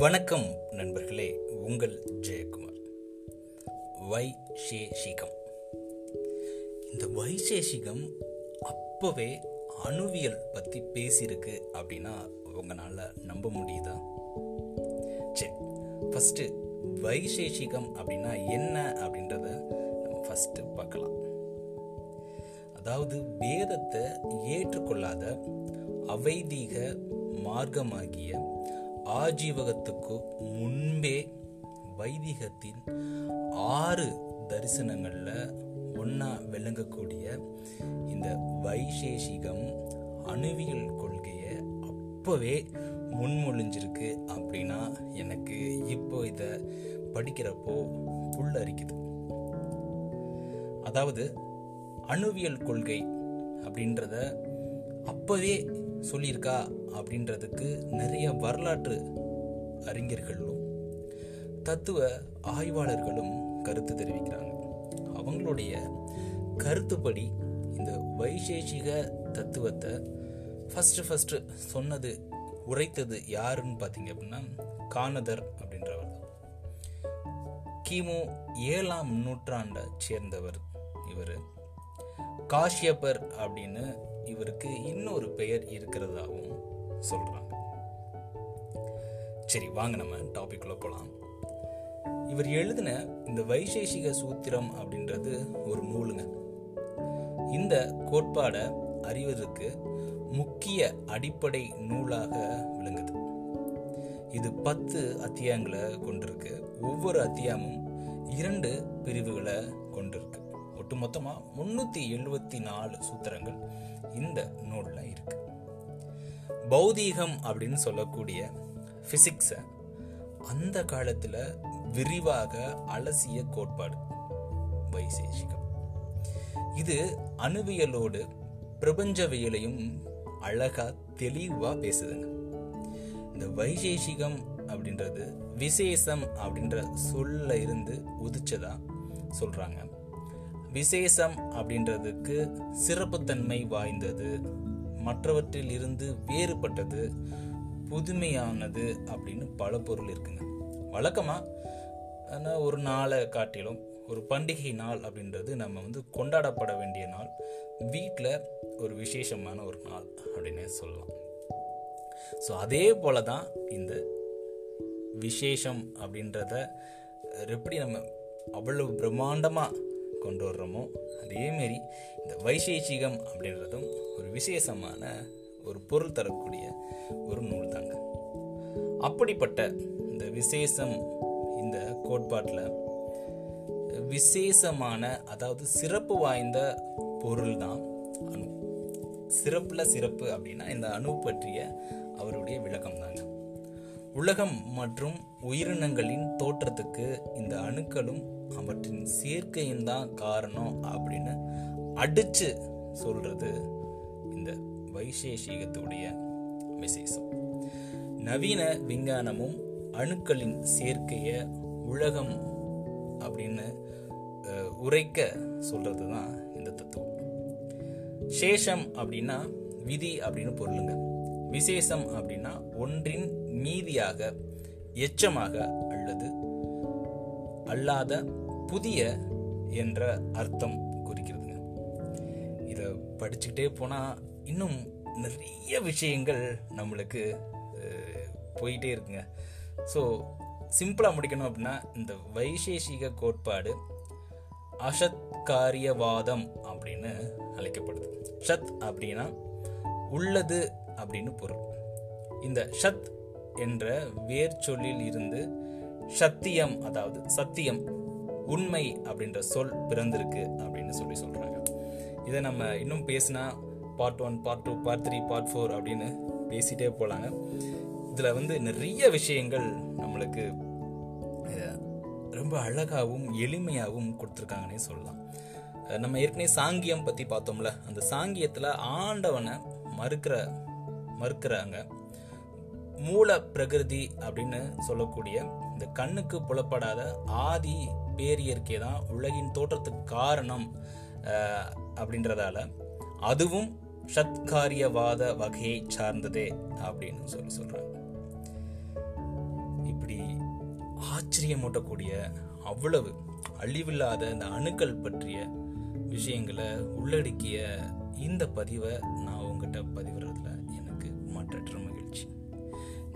வணக்கம் நண்பர்களே உங்கள் ஜெயக்குமார். வைசேஷிகம் இந்த வைசேஷிகம் அப்பவே அணுவியல் பற்றி பேசியிருக்கு அப்படின்னா உங்களால் நம்ப முடியுதா? சரி ஃபஸ்ட்டு வைசேஷிகம் அப்படின்னா என்ன அப்படின்றத நம்ம ஃபஸ்ட்டு பார்க்கலாம். அதாவது வேதத்தை ஏற்றுக்கொள்ளாத அவைதீக மார்க்கமாகிய ஆஜீவகத்துக்கு முன்பே வைதிகத்தின் ஆறு தரிசனங்களில் ஒன்றா விளங்கக்கூடிய இந்த வைசேஷிகம் அணுவியல் கொள்கையை அப்போவே முன்மொழிஞ்சிருக்கு அப்படின்னா எனக்கு இப்போ இதை படிக்கிறப்போ புல்லரிக்குது. அதாவது அணுவியல் கொள்கை அப்படின்றத அப்போவே சொல்லியிருக்கா அப்படின்றதுக்கு நிறைய வரலாற்று அறிஞர்களும் தத்துவ ஆய்வாளர்களும் கருத்து தெரிவிக்கிறாங்க. அவங்களுடைய கருத்துப்படி இந்த வைசேஷிக தத்துவத்தை ஃபஸ்ட்டு ஃபஸ்ட்டு சொன்னது உரைத்தது யாருன்னு பார்த்தீங்க அப்படின்னா கானதர் அப்படின்றவர் கிமு ஏழாம் நூற்றாண்டை சேர்ந்தவர் இவர். காஷ்யப்பர் அப்படின்னு இவருக்கு இன்னொரு பெயர் இருக்கிறதாகவும் சொல்கிறாங்க சரி வாங்க நம்ம டாபிக்குள்ளே போகலாம் இவர் எழுதின இந்த வைசேஷிக சூத்திரம் அப்படின்றது ஒரு நூலுங்க. இந்த கோட்பாடை அறிவதற்கு முக்கிய அடிப்படை நூலாக விளங்குது. இது பத்து அத்தியாயங்களை கொண்டிருக்கு. ஒவ்வொரு அத்தியாயமும் இரண்டு பிரிவுகளை கொண்டிருக்கு. ஒட்டுமொத்தமாக முன்னூற்றி எழுபத்தி நாலு சூத்திரங்கள் இந்த நூலில் இருக்குது பௌதீகம் அப்படின்னு சொல்லக்கூடிய பிசிக்ஸை அந்த காலத்தில் விரிவாக அலசிய கோட்பாடு. வைசேஷிகம். இது அணுவியலோடு பிரபஞ்சவியலையும் அழகா தெளிவா பேசுதுங்க. இந்த வைசேஷிகம் அப்படின்றது விசேஷம் அப்படின்ற சொல்ல இருந்து உதிச்சதா சொல்றாங்க. விசேஷம் அப்படின்றதுக்கு சிறப்புத்தன்மை வாய்ந்தது மற்றவற்றில் இருந்து வேறுபட்டது புதுமையானது அப்படின்னு பல பொருள் இருக்குங்க. வழக்கமாக ஒரு நாளை காட்டிலும் ஒரு பண்டிகை நாள் அப்படின்றது நம்ம வந்து கொண்டாடப்பட வேண்டிய நாள். வீட்டில் ஒரு விசேஷமான ஒரு நாள் அப்படின்னே சொல்லலாம். ஸோ அதே போல தான் இந்த விசேஷம் அப்படின்றத எப்படி நம்ம அவ்வளவு பிரம்மாண்டமாக கொண்டு வர்றோமோ அதேமாரி இந்த வைசேஷிகம் அப்படின்றதும் ஒரு விசேஷமான ஒரு பொருள் தரக்கூடிய ஒரு நூல் தாங்க. அப்படிப்பட்ட இந்த விசேஷம் இந்த கோட்பாட்டில் விசேஷமான அதாவது சிறப்பு வாய்ந்த பொருள் தான் அணு. சிறப்பில் சிறப்பு அப்படின்னா இந்த அணு பற்றிய அவருடைய விளக்கம் தாங்க உலகம் மற்றும் உயிரினங்களின் தோற்றத்துக்கு இந்த அணுக்களும் அவற்றின் சேர்க்கையும் தான் காரணம் அப்படின்னு அடிச்சு சொல்றது இந்த வைசேஷிகத்துடைய விசேஷம். நவீன விஞ்ஞானமும் அணுக்களின் சேர்க்கைய உலகம் அப்படின்னு உரைக்க சொல்றது தான் இந்த தத்துவம். சேஷம் அப்படின்னா விதி அப்படின்னு பொருளுங்க. விசேஷம் அப்படின்னா ஒன்றின் மீதியாக எச்சமாக அல்லது அல்லாத புதிய என்ற அர்த்தம் குறிக்கிறதுங்க. இதை படிச்சுக்கிட்டே போனால் இன்னும் நிறைய விஷயங்கள் நம்மளுக்கு போயிட்டே இருக்குங்க. ஸோ சிம்பிளாக முடிக்கணும் அப்படின்னா இந்த வைசேஷிக கோட்பாடு அசத்காரியவாதம் அப்படின்னு அழைக்கப்படுது. ஷத் அப்படின்னா உள்ளது அப்படின்னு பொருள். இந்த ஷத் என்ற வேர் சொல்லில் இருந்து சத்தியம் அதாவது சத்தியம் உண்மை அப்படின்ற சொல் பிறந்திருக்கு அப்படின்னு சொல்லி சொல்றாங்க. இதை நம்ம இன்னும் பேசினா part one part two part three part four அப்படின்னு பேசிட்டே போலாங்க. இதில் வந்து நிறைய விஷயங்கள் நம்மளுக்கு ரொம்ப அழகாகவும் எளிமையாகவும் கொடுத்துருக்காங்கன்னே சொல்லலாம். நம்ம ஏற்கனவே சாங்கியம் பற்றி பார்த்தோம்ல. அந்த சாங்கியத்தில் ஆண்டவனை மறுக்கிற மறுக்கிறாங்க. மூல பிரகிருதி அப்படின்னு சொல்லக்கூடிய இந்த கண்ணுக்கு புலப்படாத ஆதி பேரியற்கே தான் உலகின் தோற்றத்துக்கு காரணம் அப்படின்றதால அதுவும் சத்காரியவாத வகையை சார்ந்ததே அப்படின்னு சொல்லி சொல்றாங்க. இப்படி ஆச்சரியமூட்டக்கூடிய அவ்வளவு அழிவில்லாத இந்த அணுக்கள் பற்றிய விஷயங்களை உள்ளடக்கிய இந்த பதிவை நான் உங்ககிட்ட பதிவுறதுல